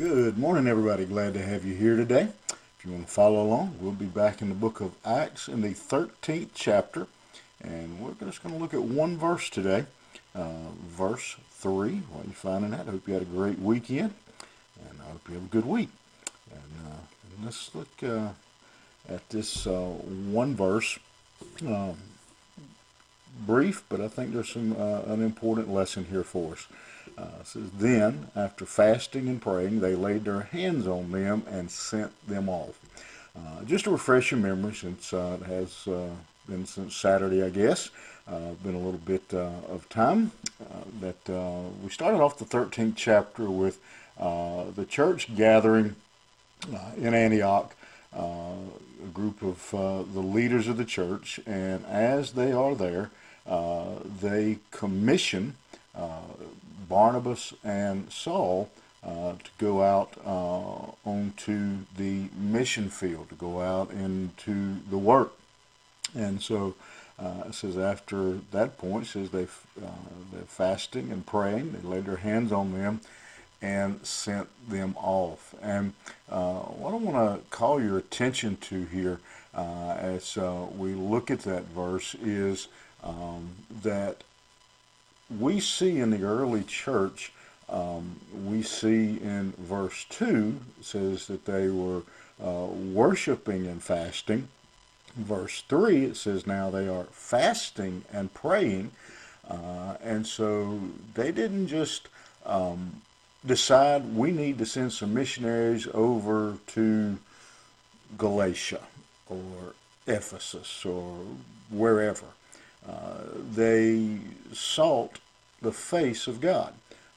Good morning, everybody. Glad to have you here today. If you want to follow along, we'll be back in the book of Acts in the 13th chapter, and we're just going to look at one verse today, uh, verse 3. While you're finding that, I hope you had a great weekend, and I hope you have a good week. And, uh, and let's look uh, at this uh, one verse. Um, brief, but I think there's some uh, an important lesson here for us. Uh, says, Then, after fasting and praying, they laid their hands on them and sent them off. Uh, just to refresh your memory, since uh, it has uh, been since Saturday, I guess, uh, been a little bit uh, of time, that we started off the 13th chapter with the church gathering in Antioch, a group of the leaders of the church, and as they are there, they commission Barnabas and Saul uh, to go out uh, onto the mission field, to go out into the work. And so uh, it says after that point, says they, uh, they're fasting and praying. They laid their hands on them and sent them off. And uh, what I want to call your attention to here uh, as we look at that verse is um, that we see in the early church, um, we see in verse 2, it says that they were uh, worshiping and fasting. Verse 3, it says now they are fasting and praying. Uh, and so they didn't just um, decide we need to send some missionaries over to Galatia or Ephesus or wherever. Uh, they sought the face of God.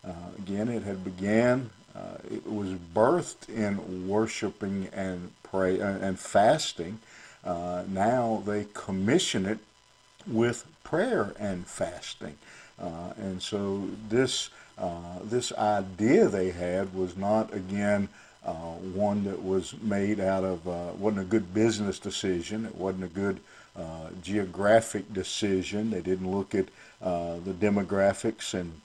Uh, again, it had began, uh, it was birthed in worshiping and pray uh, and fasting. Uh, now they commission it with prayer and fasting. and so this this idea they had was not again uh, one that was made out of uh, wasn't a good business decision. It wasn't a good uh, geographic decision. They didn't look at uh, the demographics and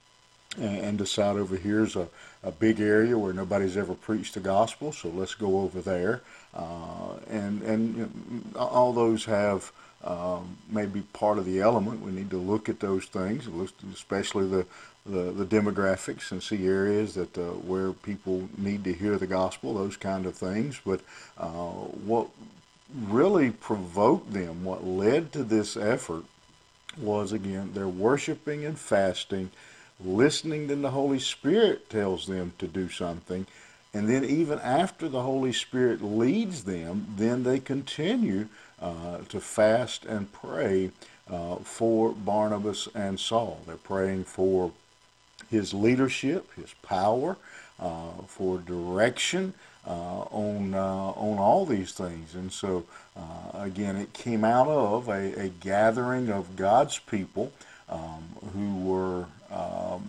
and decide over here's a, a big area where nobody's ever preached the gospel, so let's go over there. Uh, and and you know, all those have um, maybe part of the element. We need to look at those things, especially the the, the demographics and see areas that uh, where people need to hear the gospel, those kind of things. But uh, what really provoked them, what led to this effort, was again they're worshiping and fasting, listening then the Holy Spirit tells them to do something, and then even after the Holy Spirit leads them, then they continue uh, to fast and pray uh, for Barnabas and Saul. They're praying for his leadership, his power, uh, for direction uh, on uh, on all these things. And so, uh, again, it came out of a, a gathering of God's people um, who were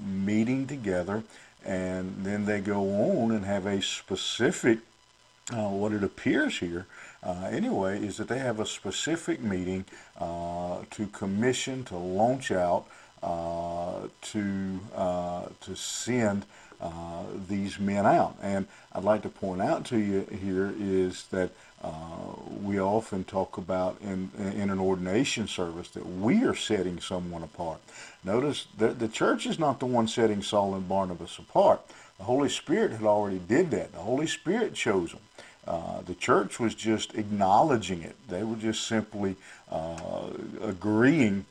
meeting together, and then they go on and have a specific. what it appears here, anyway, is that they have a specific meeting to commission to launch out uh, to uh, to send uh, these men out. And I'd like to point out to you here is that uh, we often talk about in in an ordination service that we are setting someone apart. Notice that the church is not the one setting Saul and Barnabas apart. The Holy Spirit had already did that. The Holy Spirit chose them. Uh, the church was just acknowledging it. They were just simply uh, agreeing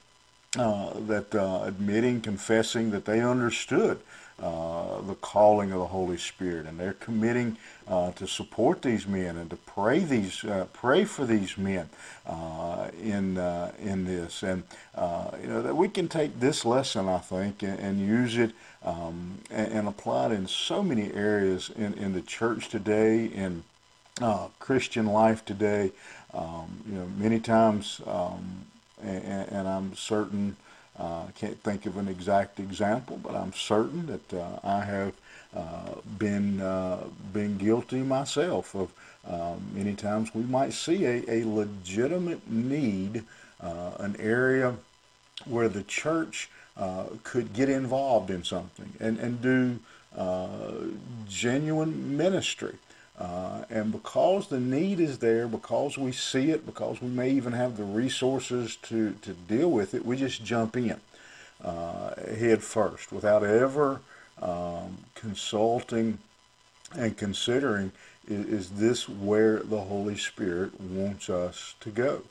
uh, that uh, admitting, confessing that they understood uh, the calling of the Holy Spirit, and they're committing uh, to support these men and to pray these, uh, pray for these men in in this, and you know that we can take this lesson, I think, and, and use it um, and, and, apply it in so many areas in in the church today, in Christian life today. Um, you know, many times. Um, and, and I'm certain, uh, I can't think of an exact example, but I'm certain that uh, I have uh, been uh, been guilty myself of um, many times we might see a, a legitimate need, uh, an area where the church could get involved in something and, and do genuine ministry. Uh, and because the need is there, because we see it, because we may even have the resources to, to deal with it, we just jump in uh, head first without ever um, consulting and considering is, is, this where the Holy Spirit wants us to go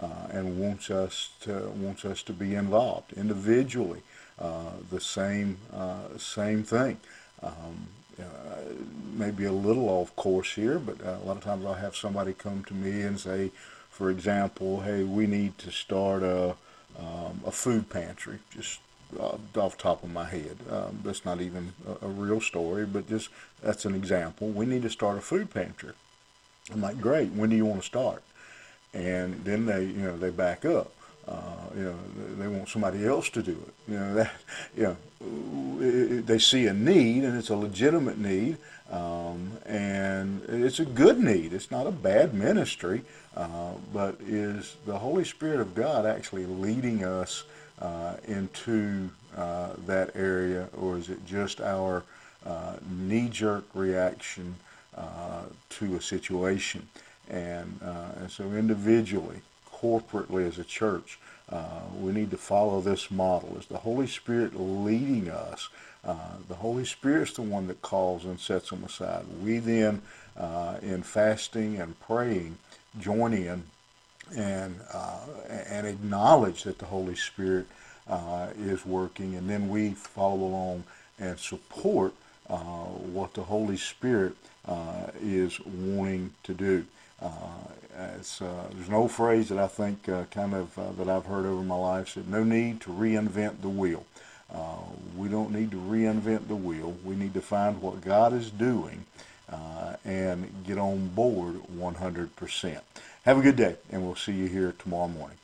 uh, and wants us to wants us to be involved individually. Uh, the same uh, same thing. Um, uh, maybe a little off course here, but uh, a lot of times I'll have somebody come to me and say, for example, hey, we need to start a, um, a food pantry, just uh, off top of my head. Um, that's not even a, a, real story, but just that's an example. We need to start a food pantry. I'm like, great. When do you want to start? And then they, you know, they back up. Uh, you know, they want somebody else to do it. You know, that, you know, they see a need and it's a legitimate need, um, and it's a good need. It's not a bad ministry, uh, but is the Holy Spirit of God actually leading us uh, into uh, that area, or is it just our uh, knee-jerk reaction to a situation? And, and so individually, corporately as a church, uh, we need to follow this model. Is the Holy Spirit leading us? Uh, the Holy Spirit's the one that calls and sets them aside. We then, uh, in fasting and praying, join in and uh, and acknowledge that the Holy Spirit uh, is working, and then we follow along and support uh, what the Holy Spirit is wanting to do. Uh, uh, there's an old phrase that I think uh, kind of that I've heard over my life said, "No need to reinvent the wheel." we don't need to reinvent the wheel. We need to find what God is doing and get on board 100%. Have a good day, and we'll see you here tomorrow morning.